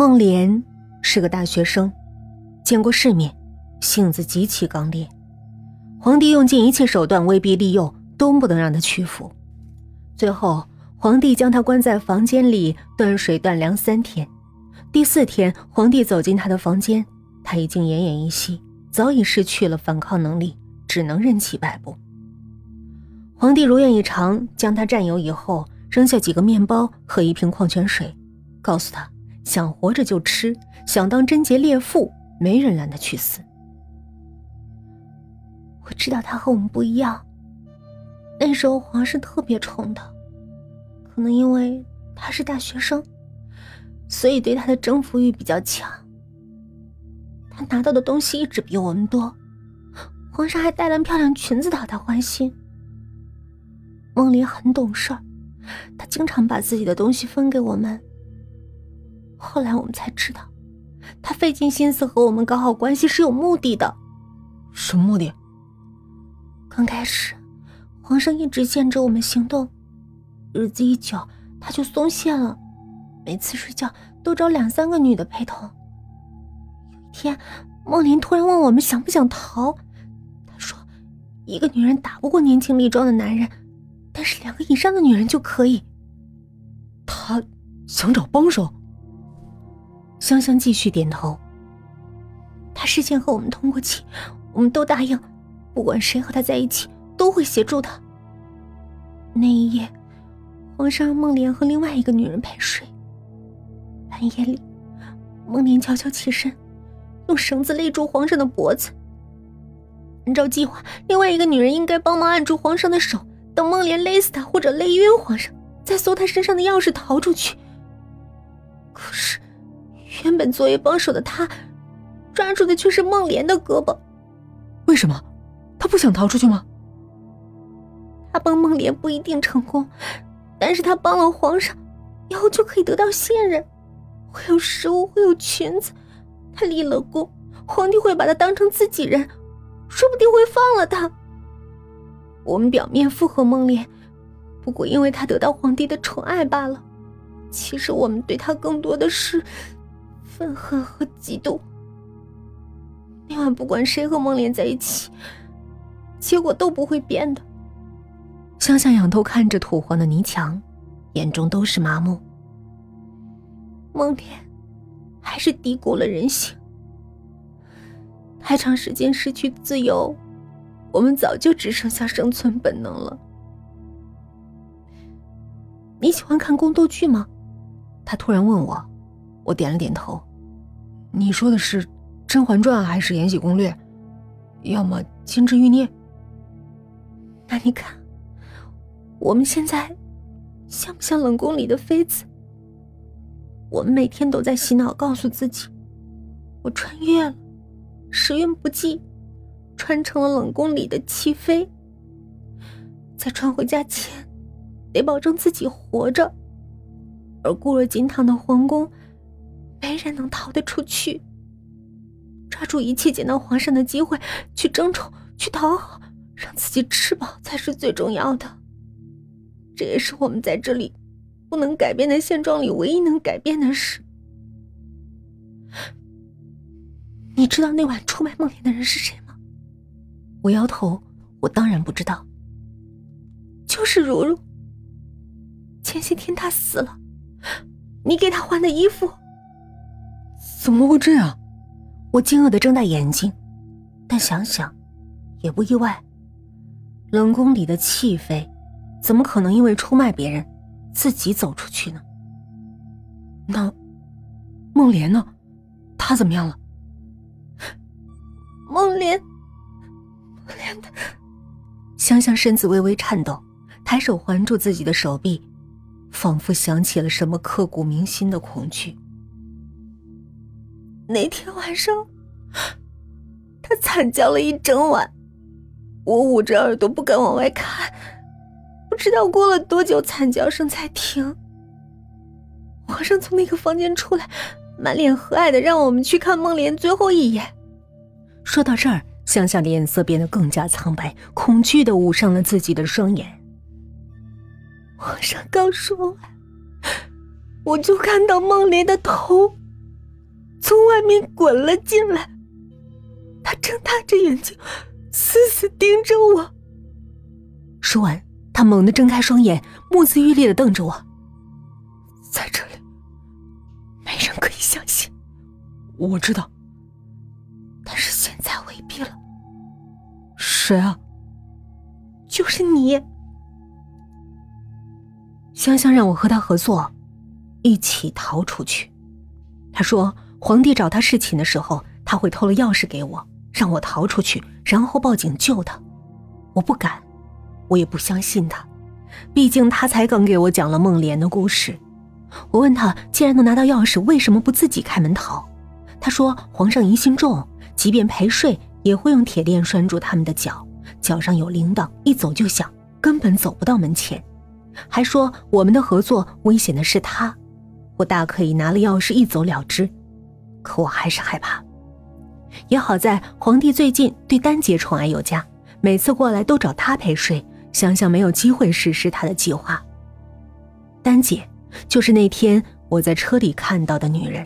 孟莲是个大学生，见过世面，性子极其刚烈。皇帝用尽一切手段威逼利诱，都不能让他屈服。最后，皇帝将他关在房间里断水断粮三天。第四天，皇帝走进他的房间，他已经奄奄一息，早已失去了反抗能力，只能任其摆布。皇帝如愿以偿，将他占有以后，扔下几个面包和一瓶矿泉水，告诉他。想活着就吃，想当贞洁烈妇，没人拦他去死。我知道他和我们不一样。那时候皇上特别宠他，可能因为他是大学生，所以对他的征服欲比较强。他拿到的东西一直比我们多，皇上还带了漂亮裙子讨他欢心。梦里很懂事儿，他经常把自己的东西分给我们。后来我们才知道，他费尽心思和我们搞好关系是有目的的。什么目的？刚开始，皇上一直限制我们行动，日子一久，他就松懈了。每次睡觉都找两三个女的陪同。有一天，梦林突然问我们想不想逃，他说：“一个女人打不过年轻力壮的男人，但是两个以上的女人就可以。”他想找帮手。香香继续点头。他事先和我们通过气，我们都答应，不管谁和他在一起，都会协助他。那一夜，皇上让梦莲和另外一个女人陪睡。半夜里，梦莲悄悄起身，用绳子勒住皇上的脖子。按照计划，另外一个女人应该帮忙按住皇上的手，等梦莲勒死他或者勒晕皇上，再搜他身上的钥匙逃出去。可是。原本作为帮手的他，抓住的却是孟莲的胳膊。为什么？他不想逃出去吗？他帮孟莲不一定成功，但是他帮了皇上，以后就可以得到信任，会有食物，会有裙子。他立了功，皇帝会把他当成自己人，说不定会放了他。我们表面附和孟莲，不过因为他得到皇帝的宠爱罢了。其实我们对他更多的是……愤恨和嫉妒。那晚不管谁和梦莲在一起，结果都不会变的。香香仰头看着土黄的泥墙，眼中都是麻木。梦莲还是低估了人性。太长时间失去自由，我们早就只剩下生存本能了。你喜欢看宫斗剧吗？他突然问我，我点了点头。你说的是《甄嬛传》还是《延禧攻略》？要么《金枝欲孽》？那你看，我们现在像不像冷宫里的妃子？我们每天都在洗脑，告诉自己：我穿越了，时运不济，穿成了冷宫里的弃妃。在穿回家前，得保证自己活着。而固若金汤的皇宫。没人能逃得出去。抓住一切见到皇上的机会，去争宠，去讨好，让自己吃饱才是最重要的。这也是我们在这里不能改变的现状里唯一能改变的事。你知道那晚出卖梦莲的人是谁吗？我摇头，我当然不知道。就是如如。前些天他死了，你给他换的衣服。怎么会这样？我惊愕的睁大眼睛，但想想，也不意外。冷宫里的弃妃，怎么可能因为出卖别人，自己走出去呢？那梦莲呢？她怎么样了？梦莲，梦莲的……香香身子微微颤抖，抬手环住自己的手臂，仿佛想起了什么刻骨铭心的恐惧。那天晚上，他惨叫了一整晚，我捂着耳朵不敢往外看，不知道过了多久惨叫声才停。皇上从那个房间出来，满脸和蔼的让我们去看梦莲最后一眼。说到这儿，香香的脸色变得更加苍白，恐惧的捂上了自己的双眼。皇上刚说完，我就看到梦莲的头。从外面滚了进来，他睁大着眼睛，死死盯着我。说完，他猛地睁开双眼，目眦欲裂的瞪着我。在这里，没人可以相信。我知道，但是现在未必了。谁啊？就是你。香香让我和他合作，一起逃出去。他说，皇帝找他侍寝的时候，他会偷了钥匙给我，让我逃出去，然后报警救他。我不敢，我也不相信他，毕竟他才刚给我讲了梦莲的故事。我问他，既然能拿到钥匙，为什么不自己开门逃？他说，皇上疑心重，即便陪睡，也会用铁链拴住他们的脚，脚上有铃铛，一走就响，根本走不到门前。还说我们的合作危险的是他，我大可以拿了钥匙一走了之，可我还是害怕。也好在皇帝最近对丹姐宠爱有加，每次过来都找她陪睡，想想没有机会实施他的计划。丹姐。就是那天我在车里看到的女人。